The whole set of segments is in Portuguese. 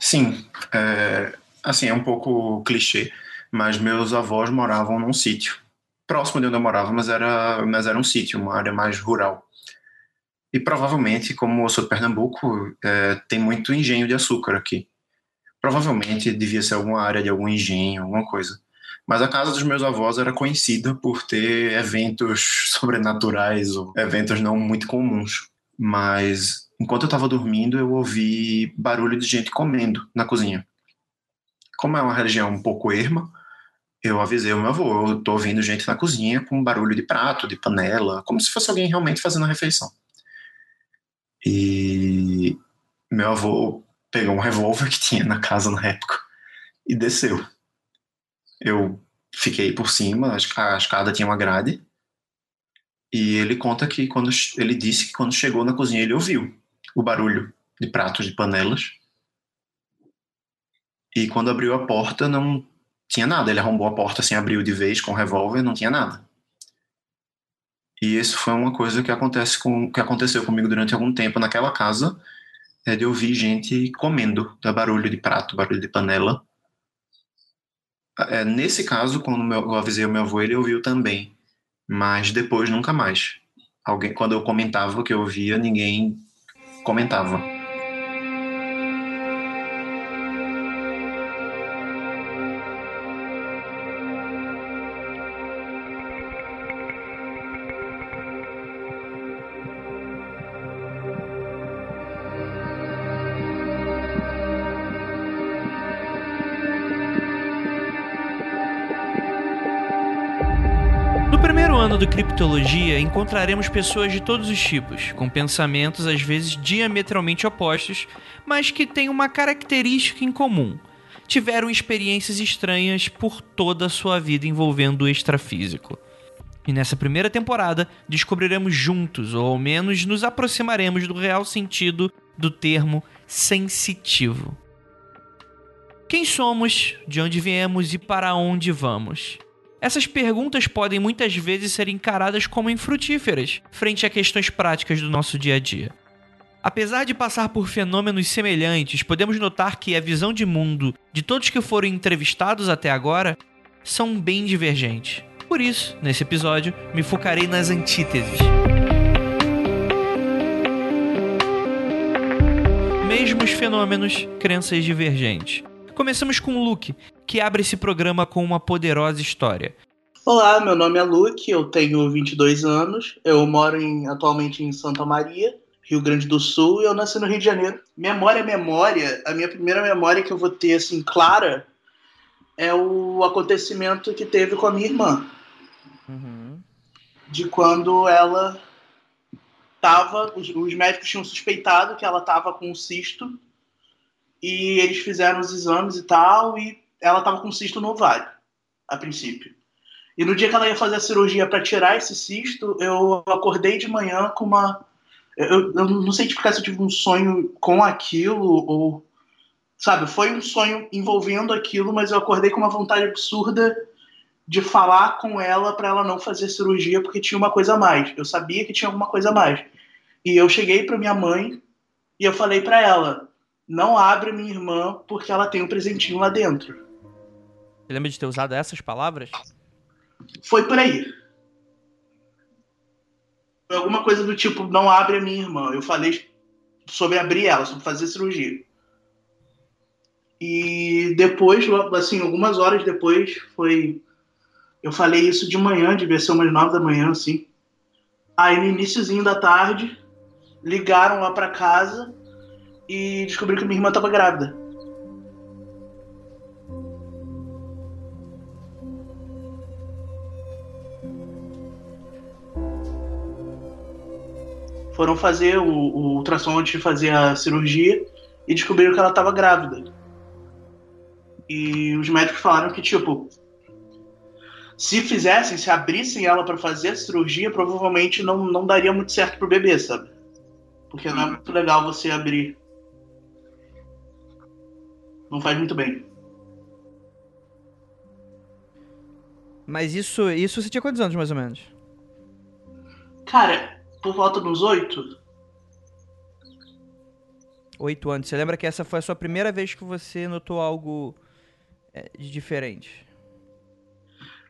Sim, é, assim, é um pouco clichê, mas meus avós moravam num sítio, próximo de onde eu morava, mas era, mas era um sítio, uma área mais rural. E provavelmente, como eu sou de Pernambuco, é, tem muito engenho de açúcar aqui. Provavelmente devia ser alguma área de algum engenho, alguma coisa. Mas a casa dos meus avós era conhecida por ter eventos sobrenaturais ou eventos não muito comuns. Mas enquanto eu estava dormindo, eu ouvi barulho de gente comendo na cozinha. Como é uma região um pouco erma, eu avisei o meu avô, eu tô ouvindo gente na cozinha com barulho de prato, de panela, como se fosse alguém realmente fazendo a refeição. E meu avô pegou um revólver que tinha na casa na época e desceu. Eu fiquei por cima, a escada tinha uma grade, e ele conta que quando ele disse que quando chegou na cozinha ele ouviu o barulho de pratos de panelas. E quando abriu a porta não tinha nada. Ele arrombou a porta assim, abriu de vez com o revólver, não tinha nada. E isso foi uma coisa que acontece com que aconteceu comigo durante algum tempo naquela casa, é de ouvir gente comendo, da barulho de prato, barulho de panela. É, nesse caso, quando eu avisei o meu avô, ele ouviu também mas depois nunca mais. Alguém, quando eu comentava o que eu via, ninguém comentava. Do Criptologia, encontraremos pessoas de todos os tipos, com pensamentos às vezes diametralmente opostos, mas que têm uma característica em comum. Tiveram experiências estranhas por toda a sua vida envolvendo o extrafísico. E nessa primeira temporada, descobriremos juntos, ou ao menos nos aproximaremos do real sentido do termo sensitivo. Quem somos, de onde viemos e para onde vamos? Essas perguntas podem muitas vezes ser encaradas como infrutíferas frente a questões práticas do nosso dia a dia. Apesar de passar por fenômenos semelhantes, podemos notar que a visão de mundo de todos que foram entrevistados até agora são bem divergentes. Por isso, nesse episódio, me focarei nas antíteses. Mesmos fenômenos, crenças divergentes. Começamos com Luke, que abre esse programa com uma poderosa história. Olá, meu nome é Luke, eu tenho 22 anos, eu moro em, atualmente em Santa Maria, Rio Grande do Sul, e eu nasci no Rio de Janeiro. Memória, memória, a minha primeira memória que eu vou ter, assim, clara, é o acontecimento que teve com a minha irmã. Uhum. De quando ela tava, os, os médicos tinham suspeitado que ela tava com um cisto, e eles fizeram os exames e tal, e ela estava com cisto no ovário, a princípio. E no dia que ela ia fazer a cirurgia para tirar esse cisto, eu acordei de manhã com uma. Eu, eu não sei explicar se eu tive um sonho com aquilo ou. Sabe, foi um sonho envolvendo aquilo, mas eu acordei com uma vontade absurda de falar com ela para ela não fazer cirurgia porque tinha uma coisa a mais. Eu sabia que tinha alguma coisa a mais. E eu cheguei para minha mãe e eu falei para ela: não abre minha irmã porque ela tem um presentinho lá dentro. Você lembra de ter usado essas palavras? Foi por aí. Foi alguma coisa do tipo, não abre a minha irmã. Eu falei sobre abrir ela, sobre fazer cirurgia. E depois, assim, algumas horas depois, foi. Eu falei isso de manhã, devia ser umas nove da manhã, assim. Aí no iníciozinho da tarde, ligaram lá para casa e descobriram que minha irmã estava grávida. Foram fazer o, o ultrassom antes de fazer a cirurgia e descobriram que ela estava grávida. E os médicos falaram que, tipo, se fizessem, se abrissem ela para fazer a cirurgia, provavelmente não, não daria muito certo pro bebê, sabe? Porque não é uhum. muito legal você abrir. Não faz muito bem. Mas isso, isso você tinha quantos anos, mais ou menos? Cara, por volta dos oito. Oito anos. Você lembra que essa foi a sua primeira vez que você notou algo é, de diferente?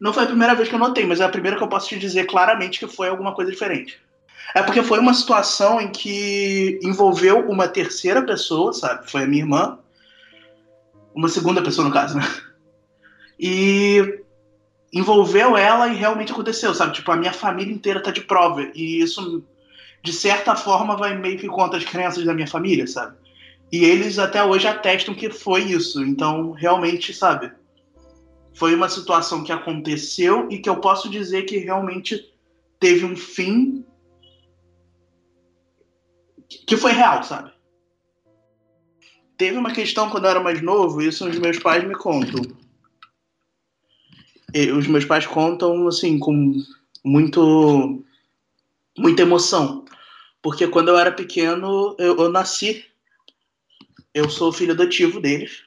Não foi a primeira vez que eu notei, mas é a primeira que eu posso te dizer claramente que foi alguma coisa diferente. É porque foi uma situação em que envolveu uma terceira pessoa, sabe? Foi a minha irmã. Uma segunda pessoa, no caso, né? E envolveu ela e realmente aconteceu, sabe? Tipo, a minha família inteira tá de prova. E isso, de certa forma, vai meio que contra as crenças da minha família, sabe? E eles até hoje atestam que foi isso. Então, realmente, sabe? Foi uma situação que aconteceu e que eu posso dizer que realmente teve um fim que foi real, sabe? Teve uma questão quando eu era mais novo, isso os meus pais me contam. Os meus pais contam assim com muito muita emoção, porque quando eu era pequeno eu, eu nasci, eu sou filho adotivo deles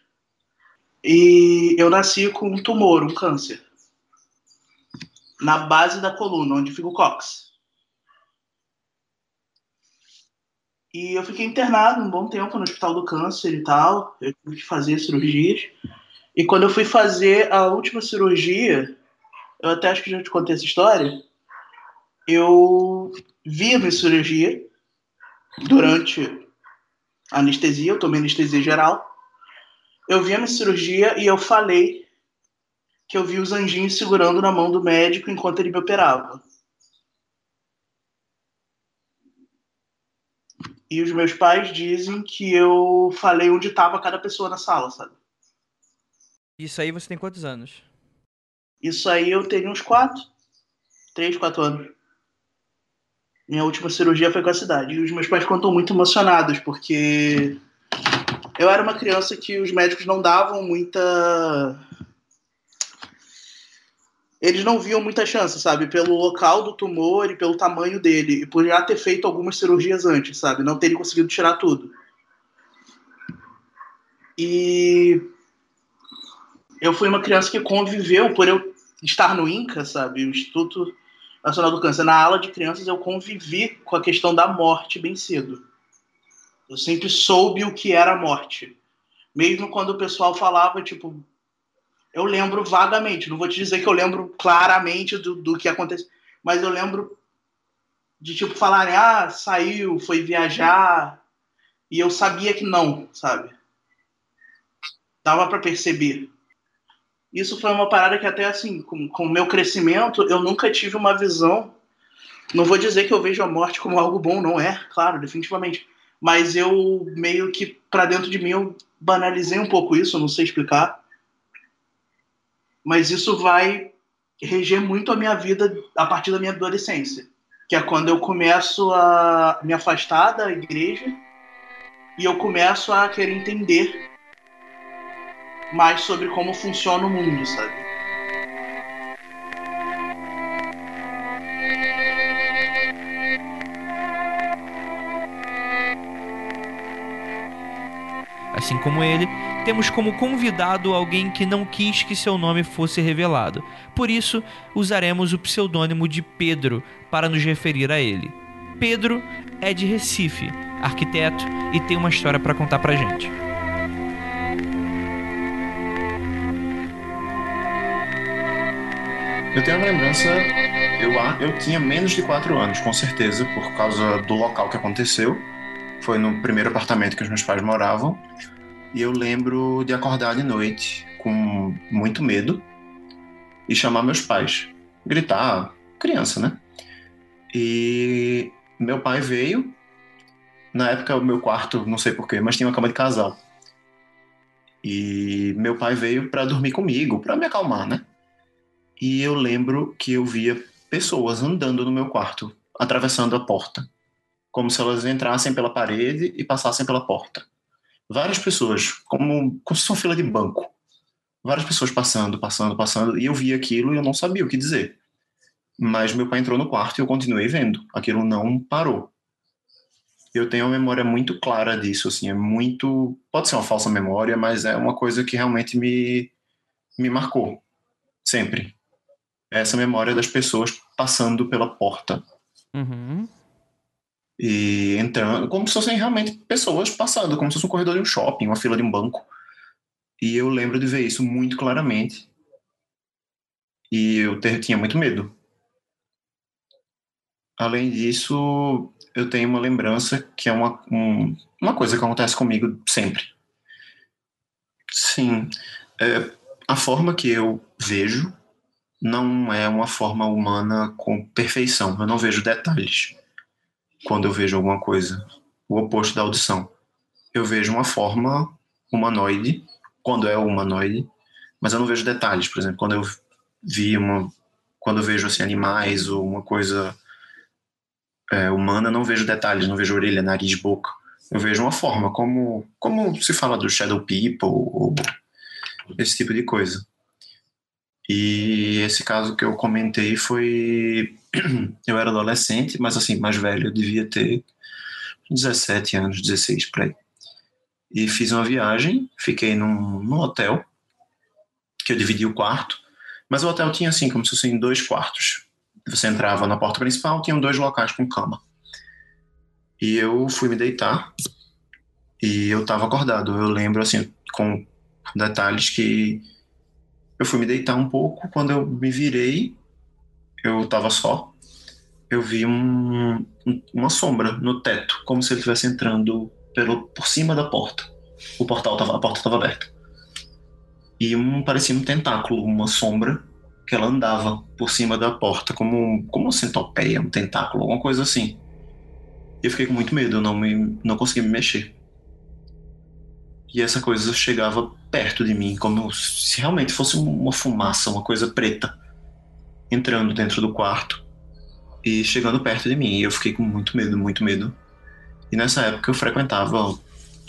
e eu nasci com um tumor, um câncer na base da coluna, onde fica o cóccix. E eu fiquei internado um bom tempo no Hospital do Câncer e tal. Eu tive que fazer cirurgias. E quando eu fui fazer a última cirurgia, eu até acho que já te contei essa história, eu vi a minha cirurgia durante a anestesia, eu tomei anestesia geral. Eu vi a minha cirurgia e eu falei que eu vi os anjinhos segurando na mão do médico enquanto ele me operava. E os meus pais dizem que eu falei onde estava cada pessoa na sala, sabe? Isso aí você tem quantos anos? Isso aí eu tenho uns quatro, três, quatro anos. Minha última cirurgia foi com a cidade. E os meus pais contam muito emocionados, porque eu era uma criança que os médicos não davam muita eles não viam muita chance, sabe? Pelo local do tumor e pelo tamanho dele. E por já ter feito algumas cirurgias antes, sabe? Não terem conseguido tirar tudo. E eu fui uma criança que conviveu, por eu estar no INCA, sabe? O Instituto Nacional do Câncer. Na ala de crianças eu convivi com a questão da morte bem cedo. Eu sempre soube o que era a morte. Mesmo quando o pessoal falava, tipo, eu lembro vagamente. Não vou te dizer que eu lembro claramente do, do que aconteceu, mas eu lembro de tipo falarem, ah, saiu, foi viajar, e eu sabia que não, sabe? Dava para perceber. Isso foi uma parada que até assim, com, o meu crescimento, eu nunca tive uma visão. Não vou dizer que eu vejo a morte como algo bom, não é, claro, definitivamente. Mas eu meio que para dentro de mim eu banalizei um pouco isso, não sei explicar mas isso vai reger muito a minha vida a partir da minha adolescência, que é quando eu começo a me afastar da igreja e eu começo a querer entender mais sobre como funciona o mundo, sabe? Assim como ele, temos como convidado alguém que não quis que seu nome fosse revelado. Por isso, usaremos o pseudônimo de Pedro para nos referir a ele. Pedro é de Recife, arquiteto e tem uma história para contar pra gente. Eu tenho uma lembrança, eu, eu tinha menos de 4 anos, com certeza, por causa do local que aconteceu. Foi no primeiro apartamento que os meus pais moravam. E eu lembro de acordar de noite com muito medo e chamar meus pais. Gritar, criança, né? E meu pai veio. Na época, o meu quarto, não sei porquê, mas tinha uma cama de casal. E meu pai veio para dormir comigo, para me acalmar, né? E eu lembro que eu via pessoas andando no meu quarto, atravessando a porta, como se elas entrassem pela parede e passassem pela porta várias pessoas, como, como se fosse uma fila de banco. Várias pessoas passando, passando, passando, e eu vi aquilo e eu não sabia o que dizer. Mas meu pai entrou no quarto e eu continuei vendo. Aquilo não parou. Eu tenho uma memória muito clara disso, assim, é muito. Pode ser uma falsa memória, mas é uma coisa que realmente me, me marcou. Sempre. Essa memória das pessoas passando pela porta. Uhum. e entrando, como se fossem realmente pessoas passando, como se fosse um corredor de um shopping, uma fila de um banco. E eu lembro de ver isso muito claramente. E eu ter, tinha muito medo. Além disso, eu tenho uma lembrança que é uma, um, uma coisa que acontece comigo sempre. Sim, é, a forma que eu vejo não é uma forma humana com perfeição. Eu não vejo detalhes quando eu vejo alguma coisa. O oposto da audição. Eu vejo uma forma humanoide, quando é humanoide, mas eu não vejo detalhes. Por exemplo, quando eu vi uma. Quando eu vejo assim, animais ou uma coisa é, humana, não vejo detalhes, não vejo orelha, nariz, boca. Eu vejo uma forma, como, como se fala do Shadow People, ou esse tipo de coisa. E esse caso que eu comentei foi. Eu era adolescente, mas assim, mais velho, eu devia ter 17 anos, 16 por aí. E fiz uma viagem, fiquei num, num hotel, que eu dividi o quarto, mas o hotel tinha assim, como se fossem dois quartos. Você entrava na porta principal, tinham dois locais com cama. E eu fui me deitar e eu estava acordado. Eu lembro, assim, com detalhes que eu fui me deitar um pouco. Quando eu me virei, eu estava só. Eu vi um, uma sombra no teto, como se ele estivesse entrando pelo, por cima da porta. O portal tava, a porta estava aberta. E um, parecia um tentáculo, uma sombra que ela andava por cima da porta, como, como uma centopeia, um tentáculo, alguma coisa assim. Eu fiquei com muito medo, eu não, me, não conseguia me mexer. E essa coisa chegava perto de mim, como se realmente fosse uma fumaça, uma coisa preta, entrando dentro do quarto e chegando perto de mim. E eu fiquei com muito medo, muito medo. E nessa época eu frequentava,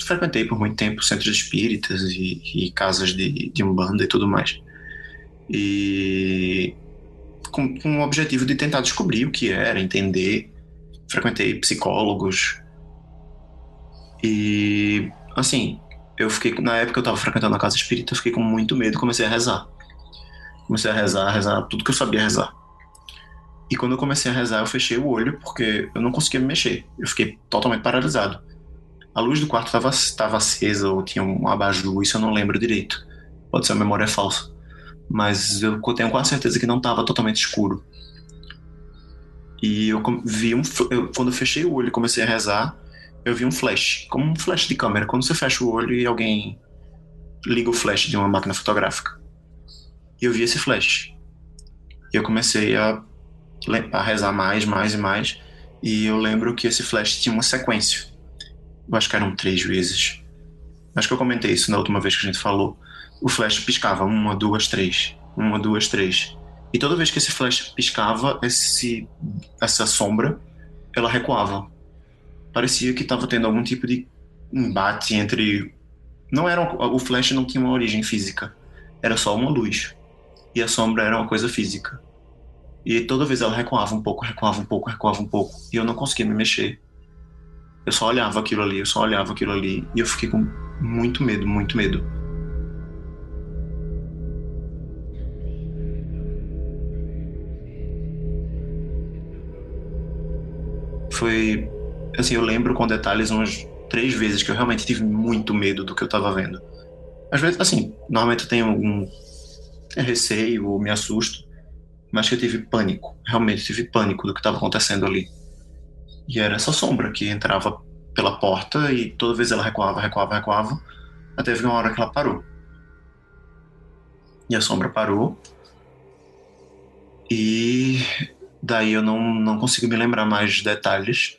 frequentei por muito tempo centros espíritas e, e casas de, de umbanda e tudo mais e com, com o objetivo de tentar descobrir o que era, entender. Frequentei psicólogos e assim, eu fiquei na época eu estava frequentando a casa espírita, eu fiquei com muito medo, comecei a rezar. Comecei a rezar, a rezar tudo que eu sabia rezar. E quando eu comecei a rezar, eu fechei o olho porque eu não conseguia me mexer. Eu fiquei totalmente paralisado. A luz do quarto estava acesa ou tinha um abajur, isso eu não lembro direito. Pode ser a memória falsa mas eu tenho quase certeza que não estava totalmente escuro. E eu vi um. Eu, quando eu fechei o olho e comecei a rezar, eu vi um flash, como um flash de câmera. Quando você fecha o olho e alguém liga o flash de uma máquina fotográfica. E eu vi esse flash. E eu comecei a, a rezar mais, mais e mais. E eu lembro que esse flash tinha uma sequência. Eu acho que eram três vezes. Acho que eu comentei isso na última vez que a gente falou o flash piscava uma, duas, três, uma, duas, três. E toda vez que esse flash piscava, esse, essa sombra, ela recuava. Parecia que estava tendo algum tipo de embate entre. Não era o flash não tinha uma origem física, era só uma luz. E a sombra era uma coisa física. E toda vez ela recuava um pouco, recuava um pouco, recuava um pouco, e eu não conseguia me mexer. Eu só olhava aquilo ali, eu só olhava aquilo ali, e eu fiquei com muito medo, muito medo. foi. Assim, eu lembro com detalhes umas três vezes que eu realmente tive muito medo do que eu tava vendo. Às vezes, assim, normalmente eu tenho algum receio ou me assusto, mas que eu tive pânico. Realmente tive pânico do que estava acontecendo ali. E era essa sombra que entrava pela porta e toda vez ela recuava, recuava, recuava, até ver uma hora que ela parou. E a sombra parou. E Daí eu não, não consigo me lembrar mais de detalhes.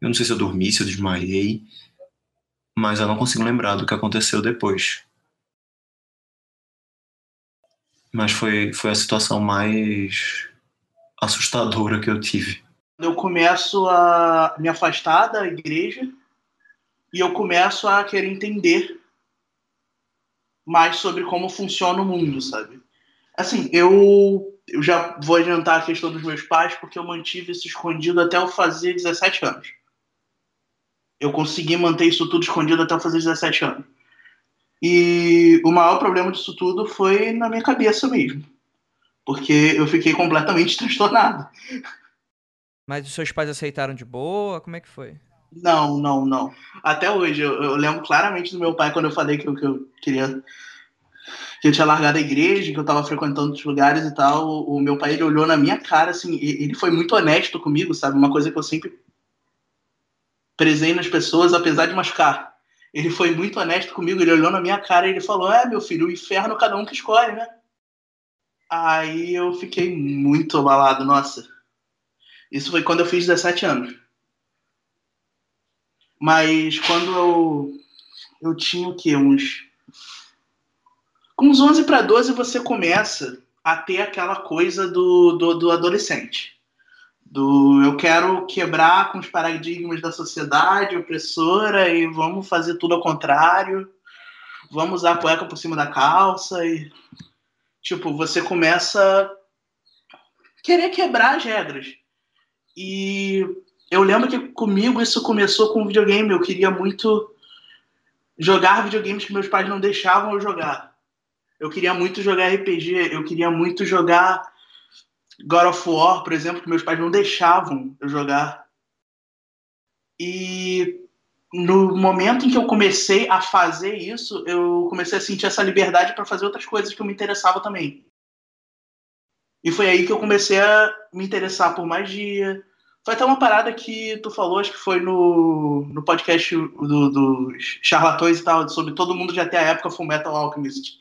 Eu não sei se eu dormi, se eu desmaiei, mas eu não consigo lembrar do que aconteceu depois. Mas foi, foi a situação mais assustadora que eu tive. Eu começo a me afastar da igreja e eu começo a querer entender mais sobre como funciona o mundo, sabe? Assim, eu eu já vou adiantar a questão dos meus pais, porque eu mantive isso escondido até eu fazer 17 anos. Eu consegui manter isso tudo escondido até eu fazer 17 anos. E o maior problema disso tudo foi na minha cabeça mesmo. Porque eu fiquei completamente transtornado. Mas os seus pais aceitaram de boa? Como é que foi? Não, não, não. Até hoje, eu, eu lembro claramente do meu pai quando eu falei que eu, que eu queria. que eu tinha largado a igreja, que eu tava frequentando outros lugares e tal. O, o meu pai ele olhou na minha cara, assim, ele foi muito honesto comigo, sabe? Uma coisa que eu sempre prezei nas pessoas, apesar de machucar. Ele foi muito honesto comigo, ele olhou na minha cara e ele falou: É, meu filho, o inferno cada um que escolhe, né? Aí eu fiquei muito abalado, nossa. Isso foi quando eu fiz 17 anos. Mas quando eu, eu tinha o quê? Uns. Com uns 11 para 12 você começa a ter aquela coisa do, do, do adolescente. Do eu quero quebrar com os paradigmas da sociedade opressora e vamos fazer tudo ao contrário. Vamos usar a cueca por cima da calça e. Tipo, você começa a querer quebrar as regras. E eu lembro que comigo isso começou com videogame. Eu queria muito jogar videogames que meus pais não deixavam eu jogar. Eu queria muito jogar RPG, eu queria muito jogar God of War, por exemplo, que meus pais não deixavam eu jogar. E no momento em que eu comecei a fazer isso, eu comecei a sentir essa liberdade para fazer outras coisas que eu me interessava também. E foi aí que eu comecei a me interessar por magia, foi até uma parada que tu falou, acho que foi no, no podcast dos do charlatões e tal, sobre todo mundo já ter a época Full Metal Alchemist.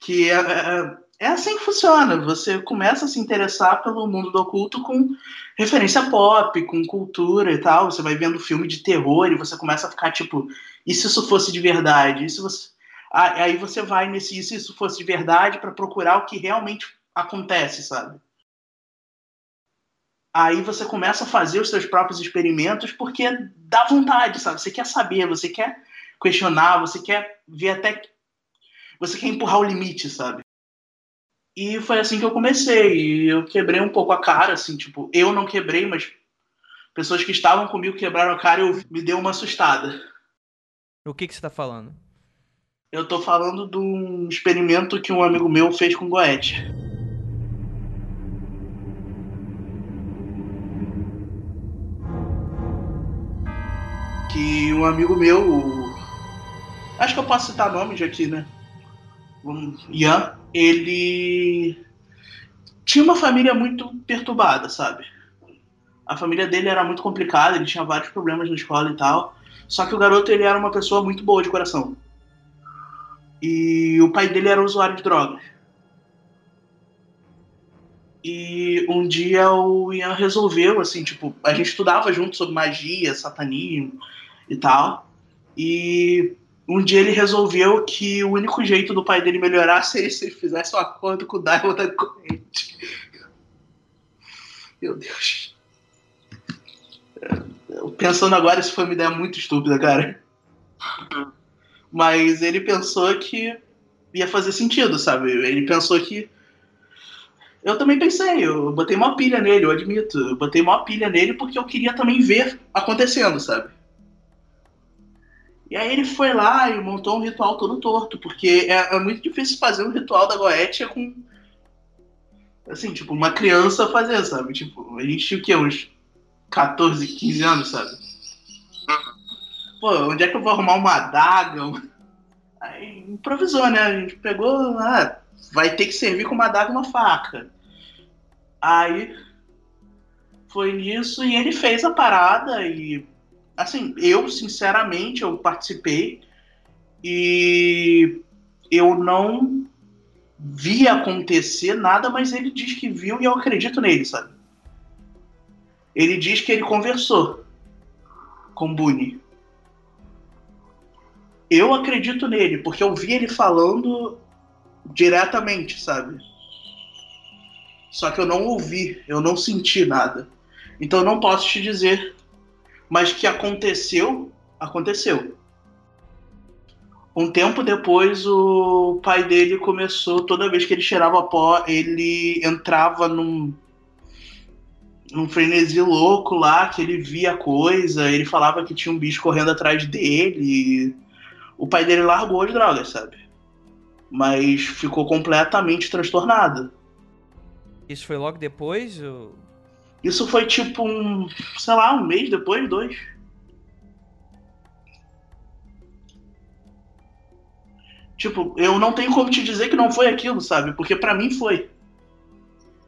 Que é, é, é, assim que funciona. Você começa a se interessar pelo mundo do oculto com referência pop, com cultura e tal. Você vai vendo filme de terror e você começa a ficar tipo, e se isso fosse de verdade? E você... Aí você vai nesse e se isso fosse de verdade para procurar o que realmente acontece, sabe? aí você começa a fazer os seus próprios experimentos porque dá vontade, sabe? Você quer saber, você quer questionar, você quer ver até. Você quer empurrar o limite, sabe? E foi assim que eu comecei. Eu quebrei um pouco a cara, assim, tipo, eu não quebrei, mas pessoas que estavam comigo quebraram a cara e eu me deu uma assustada. O que, que você está falando? Eu estou falando de um experimento que um amigo meu fez com Goethe. que um amigo meu, acho que eu posso citar nomes aqui, né? Um, Ian, ele tinha uma família muito perturbada, sabe? A família dele era muito complicada, ele tinha vários problemas na escola e tal. Só que o garoto ele era uma pessoa muito boa de coração. E o pai dele era usuário de drogas. E um dia o Ian resolveu, assim, tipo, a gente estudava junto sobre magia, satanismo, e tal. E um dia ele resolveu que o único jeito do pai dele melhorar seria se ele fizesse um acordo com o Diamond da corrente. Meu Deus. Pensando agora, isso foi uma ideia muito estúpida, cara. Mas ele pensou que ia fazer sentido, sabe? Ele pensou que. Eu também pensei, eu botei uma pilha nele, eu admito. Eu botei uma pilha nele porque eu queria também ver acontecendo, sabe? E aí ele foi lá e montou um ritual todo torto, porque é, é muito difícil fazer um ritual da Goetia com. Assim, tipo, uma criança fazer, sabe? Tipo, a gente tinha o quê? Uns 14, 15 anos, sabe? Pô, onde é que eu vou arrumar uma adaga? Aí improvisou, né? A gente pegou, ah, vai ter que servir com uma adaga e uma faca. Aí foi nisso e ele fez a parada e assim, eu sinceramente eu participei e eu não vi acontecer nada, mas ele diz que viu e eu acredito nele, sabe? Ele diz que ele conversou com Boone. Eu acredito nele, porque eu vi ele falando diretamente, sabe? Só que eu não ouvi, eu não senti nada. Então eu não posso te dizer mas que aconteceu, aconteceu. Um tempo depois, o pai dele começou, toda vez que ele cheirava pó, ele entrava num, num frenesi louco lá, que ele via coisa, ele falava que tinha um bicho correndo atrás dele. O pai dele largou as drogas, sabe? Mas ficou completamente transtornado. Isso foi logo depois? Ou... Isso foi tipo um, sei lá, um mês depois, dois. Tipo, eu não tenho como te dizer que não foi aquilo, sabe? Porque para mim foi.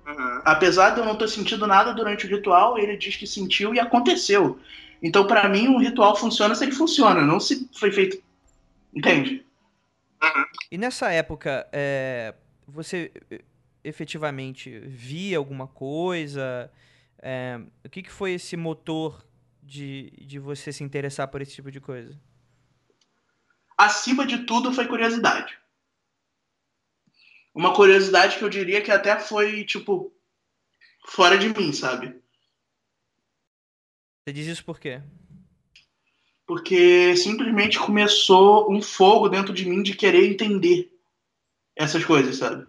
Uhum. Apesar de eu não ter sentido nada durante o ritual, ele diz que sentiu e aconteceu. Então, para mim, um ritual funciona se ele funciona, não se foi feito. Entende? Uhum. E nessa época, é, você efetivamente via alguma coisa? É, o que, que foi esse motor de, de você se interessar por esse tipo de coisa? acima de tudo, foi curiosidade. Uma curiosidade que eu diria que até foi, tipo, fora de mim, sabe? Você diz isso por quê? Porque simplesmente começou um fogo dentro de mim de querer entender essas coisas, sabe?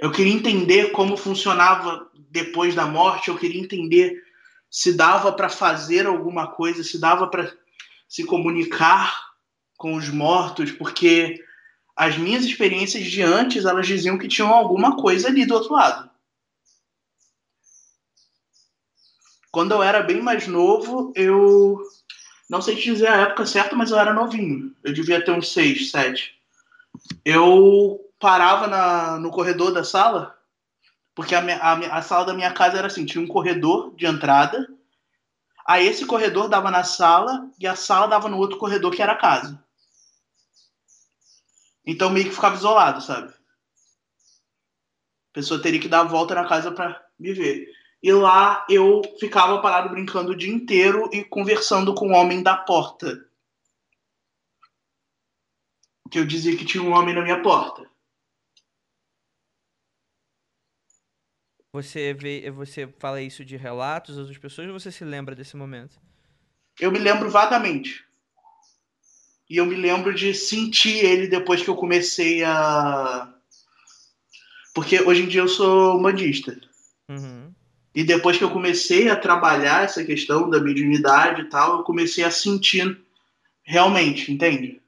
Eu queria entender como funcionava depois da morte, eu queria entender se dava para fazer alguma coisa, se dava para se comunicar com os mortos, porque as minhas experiências de antes, elas diziam que tinham alguma coisa ali do outro lado. Quando eu era bem mais novo, eu não sei te dizer a época certa, mas eu era novinho. Eu devia ter uns 6, 7. Eu parava na, no corredor da sala, porque a, a, a sala da minha casa era assim, tinha um corredor de entrada, aí esse corredor dava na sala e a sala dava no outro corredor que era a casa. Então meio que ficava isolado, sabe? A pessoa teria que dar a volta na casa para me ver. E lá eu ficava parado brincando o dia inteiro e conversando com o homem da porta. Que eu dizia que tinha um homem na minha porta. Você vê, você fala isso de relatos das outras pessoas ou você se lembra desse momento? Eu me lembro vagamente. E eu me lembro de sentir ele depois que eu comecei a. Porque hoje em dia eu sou humanista. Uhum. E depois que eu comecei a trabalhar essa questão da mediunidade e tal, eu comecei a sentir realmente, entende?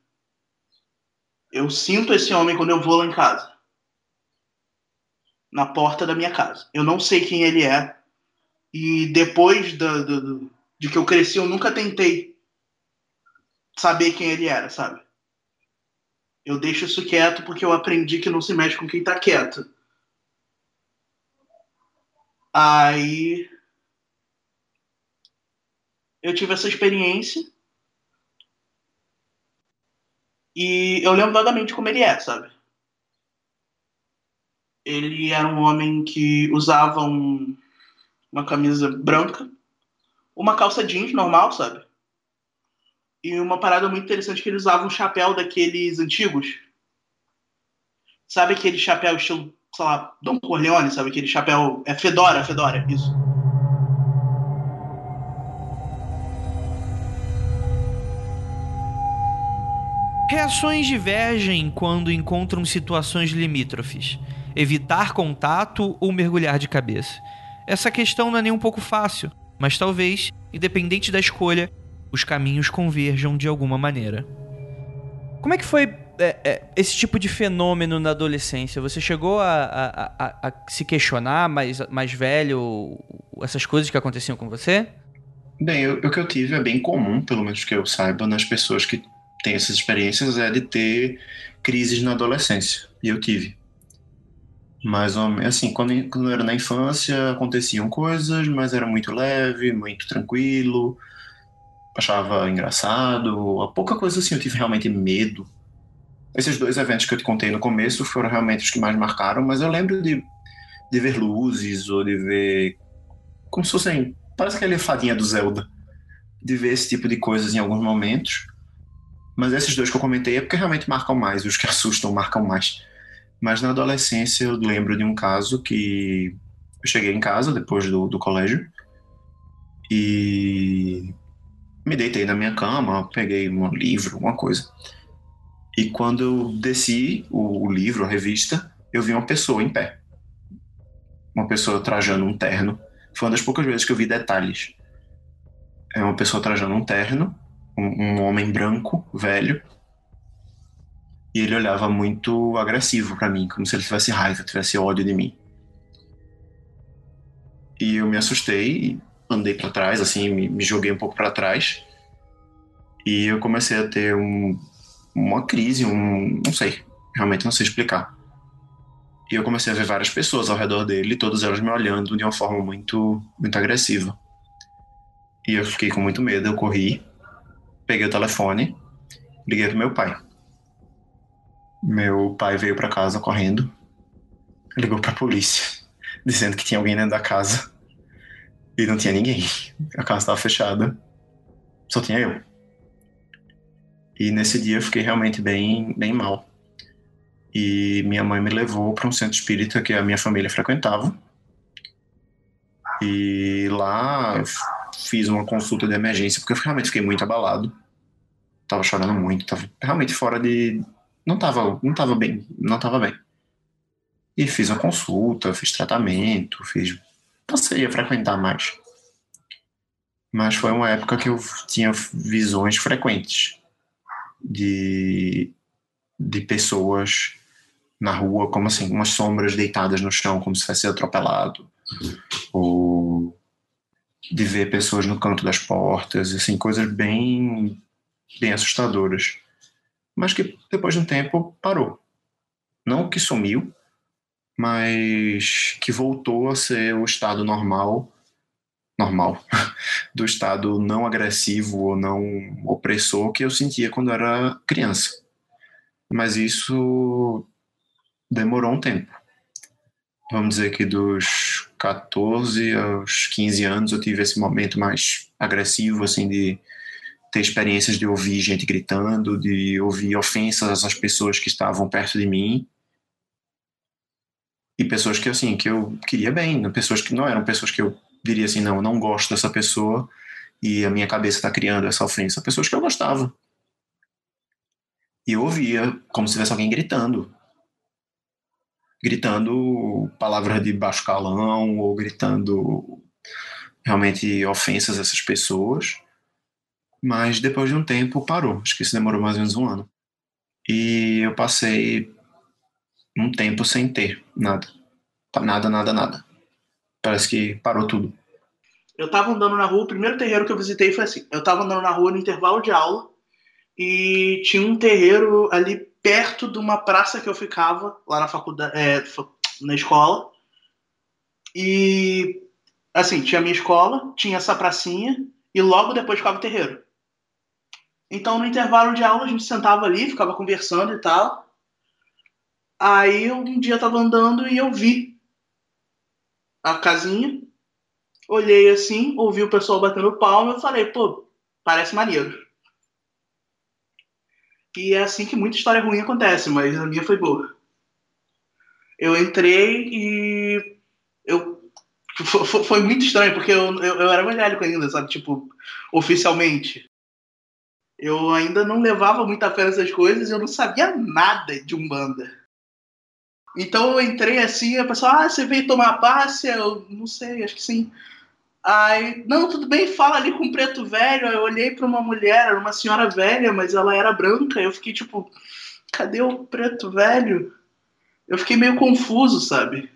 Eu sinto esse homem quando eu vou lá em casa. Na porta da minha casa. Eu não sei quem ele é. E depois do, de que eu cresci, eu nunca tentei saber quem ele era, sabe? Eu deixo isso quieto porque eu aprendi que não se mexe com quem tá quieto. Aí eu tive essa experiência e eu lembro vagamente como ele é, sabe? Ele era um homem que usava um, uma camisa branca, uma calça jeans normal, sabe? E uma parada muito interessante é que ele usava um chapéu daqueles antigos. Sabe aquele chapéu estilo, sei lá, Dom Corleone, sabe aquele chapéu. É Fedora, Fedora, isso. Reações divergem quando encontram situações limítrofes. Evitar contato ou mergulhar de cabeça. Essa questão não é nem um pouco fácil, mas talvez, independente da escolha, os caminhos converjam de alguma maneira. Como é que foi é, é, esse tipo de fenômeno na adolescência? Você chegou a, a, a, a, se questionar mais, mais velho essas coisas que aconteciam com você? Bem, o, o que eu tive é bem comum, pelo menos que eu saiba, nas pessoas que têm essas experiências, é de ter crises na adolescência. E eu tive. Mas, assim, quando, quando eu era na infância, aconteciam coisas, mas era muito leve, muito tranquilo achava engraçado, pouca coisa assim, eu tive realmente medo. Esses dois eventos que eu te contei no começo foram realmente os que mais marcaram, mas eu lembro de, de ver luzes ou de ver. Como se fossem. Parece aquela fadinha do Zelda. De ver esse tipo de coisas em alguns momentos. Mas esses dois que eu comentei é porque realmente marcam mais, os que assustam marcam mais. Mas na adolescência eu lembro de um caso que eu cheguei em casa depois do, do colégio e me deitei na minha cama, peguei um livro, alguma coisa. E quando eu desci o, o livro, a revista, eu vi uma pessoa em pé. Uma pessoa trajando um terno. Foi uma das poucas vezes que eu vi detalhes. É uma pessoa trajando um terno, um, um homem branco, velho. E ele olhava muito agressivo para mim, como se ele tivesse raiva, tivesse ódio de mim. E eu me assustei, andei para trás, assim, me, me joguei um pouco para trás. E eu comecei a ter um, uma crise, um. não sei, realmente não sei explicar. E eu comecei a ver várias pessoas ao redor dele, todas elas me olhando de uma forma muito, muito agressiva. E eu fiquei com muito medo, eu corri, peguei o telefone, liguei pro meu pai. Meu pai veio para casa correndo, ligou pra polícia, dizendo que tinha alguém dentro da casa. E não tinha ninguém. A casa estava fechada. Só tinha eu. E nesse dia eu fiquei realmente bem, bem mal. E minha mãe me levou para um centro espírita que a minha família frequentava. E lá fiz uma consulta de emergência, porque eu realmente fiquei muito abalado. Tava chorando muito, tava realmente fora de. Não tava, não tava bem, não tava bem. E fiz uma consulta, fiz tratamento, fiz. Passei a frequentar mais. Mas foi uma época que eu tinha visões frequentes de, de pessoas na rua, como assim, umas sombras deitadas no chão, como se fosse atropelado. Ou de ver pessoas no canto das portas, assim, coisas bem, bem assustadoras. Mas que depois de um tempo parou. Não que sumiu, mas que voltou a ser o estado normal normal do estado não agressivo ou não opressor que eu sentia quando era criança. Mas isso demorou um tempo. Vamos dizer que dos 14 aos 15 anos eu tive esse momento mais agressivo, assim, de ter experiências de ouvir gente gritando, de ouvir ofensas às pessoas que estavam perto de mim. E pessoas que assim que eu queria bem, pessoas que não eram pessoas que eu diria assim não, eu não gosto dessa pessoa e a minha cabeça está criando essa ofensa, pessoas que eu gostava. E eu ouvia como se tivesse alguém gritando, gritando palavras de baixo calão ou gritando realmente ofensas a essas pessoas. Mas depois de um tempo parou. Acho que isso demorou mais ou menos um ano. E eu passei um tempo sem ter nada. Nada, nada, nada. Parece que parou tudo. Eu tava andando na rua, o primeiro terreiro que eu visitei foi assim. Eu tava andando na rua no intervalo de aula e tinha um terreiro ali perto de uma praça que eu ficava lá na faculdade, é, na escola. E assim, tinha a minha escola, tinha essa pracinha e logo depois ficava o terreiro. Então no intervalo de aula a gente sentava ali, ficava conversando e tal. Aí um dia eu tava andando e eu vi a casinha, olhei assim, ouvi o pessoal batendo palma, eu falei, pô, parece maneiro. E é assim que muita história ruim acontece, mas a minha foi boa. Eu entrei e eu foi, muito estranho, porque eu, eu, eu, era evangélico ainda, sabe? Tipo, oficialmente. Eu ainda não levava muita fé nessas coisas eu não sabia nada de Umbanda. Então eu entrei assim, a pessoa, ah, você veio tomar passe? Eu não sei, acho que sim. Aí, não, tudo bem, fala ali com o preto velho. Aí eu olhei para uma mulher, era uma senhora velha, mas ela era branca. Eu fiquei tipo, cadê o preto velho? Eu fiquei meio confuso, sabe?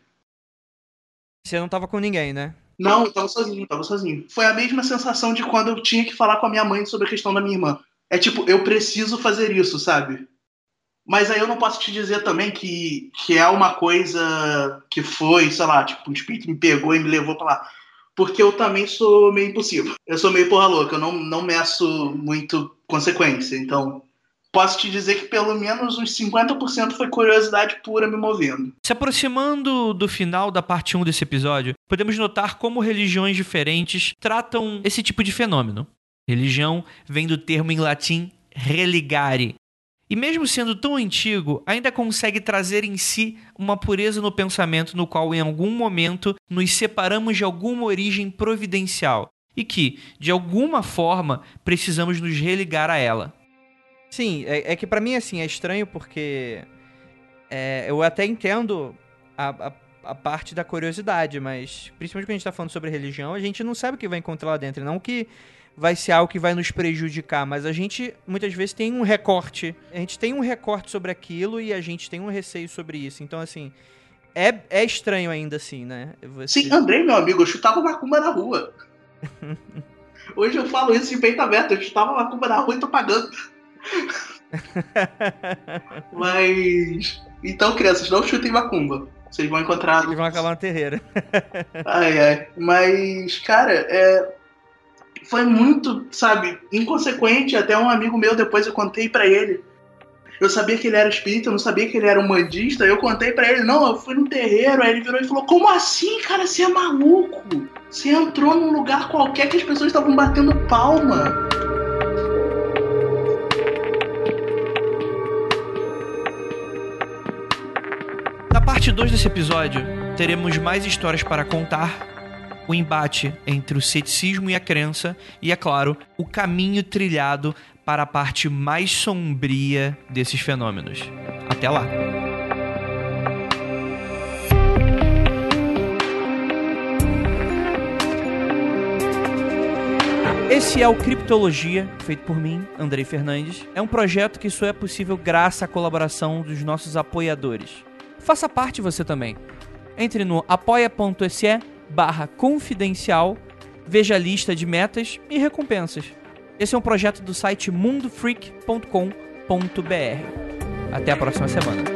Você não tava com ninguém, né? Não, eu tava sozinho, tava sozinho. Foi a mesma sensação de quando eu tinha que falar com a minha mãe sobre a questão da minha irmã. É tipo, eu preciso fazer isso, sabe? Mas aí eu não posso te dizer também que, que é uma coisa que foi, sei lá, tipo, um espírito me pegou e me levou para lá porque eu também sou meio impossível. Eu sou meio porra louca, eu não, não meço muito consequência. Então, posso te dizer que pelo menos uns 50% foi curiosidade pura me movendo. Se aproximando do final da parte 1 desse episódio, podemos notar como religiões diferentes tratam esse tipo de fenômeno. Religião vem do termo em latim religare, e mesmo sendo tão antigo, ainda consegue trazer em si uma pureza no pensamento no qual em algum momento nos separamos de alguma origem providencial e que, de alguma forma, precisamos nos religar a ela. Sim, é, é que para mim assim é estranho porque é, eu até entendo a, a, a, parte da curiosidade, mas principalmente quando a gente está falando sobre religião, a gente não sabe o que vai encontrar lá dentro, não que vai ser algo que vai nos prejudicar, mas a gente muitas vezes tem um recorte. A gente tem um recorte sobre aquilo e a gente tem um receio sobre isso. Então, assim, é, é estranho ainda assim, né? Você... Sim, Andrei, meu amigo, eu chutava macumba na rua. Hoje eu falo isso de peito aberto, eu chutava macumba na rua e tô pagando. Mas. Então, crianças, não chutem macumba. Vocês vão encontrar. Eles vão acabar no terreiro. ai, ai. Mas, cara, é. Foi muito, sabe, inconsequente. Até um amigo meu, depois eu contei para ele. Eu sabia que ele era espírita, eu não sabia que ele era mandista. Eu contei para ele, não, eu fui num terreiro. Aí ele virou e falou: Como assim, cara? Você é maluco? Você entrou num lugar qualquer que as pessoas estavam batendo palma. Na parte 2 desse episódio, teremos mais histórias para contar o embate entre o ceticismo e a crença e, é claro, o caminho trilhado para a parte mais sombria desses fenômenos. Até lá! Esse é o Criptologia, feito por mim, Andrei Fernandes. É um projeto que só é possível graças à colaboração dos nossos apoiadores. Faça parte você também. Entre no apoia.se barra confidencial, veja a lista de metas e recompensas. Esse é um projeto do site mundofreak.com.br. Até a próxima semana.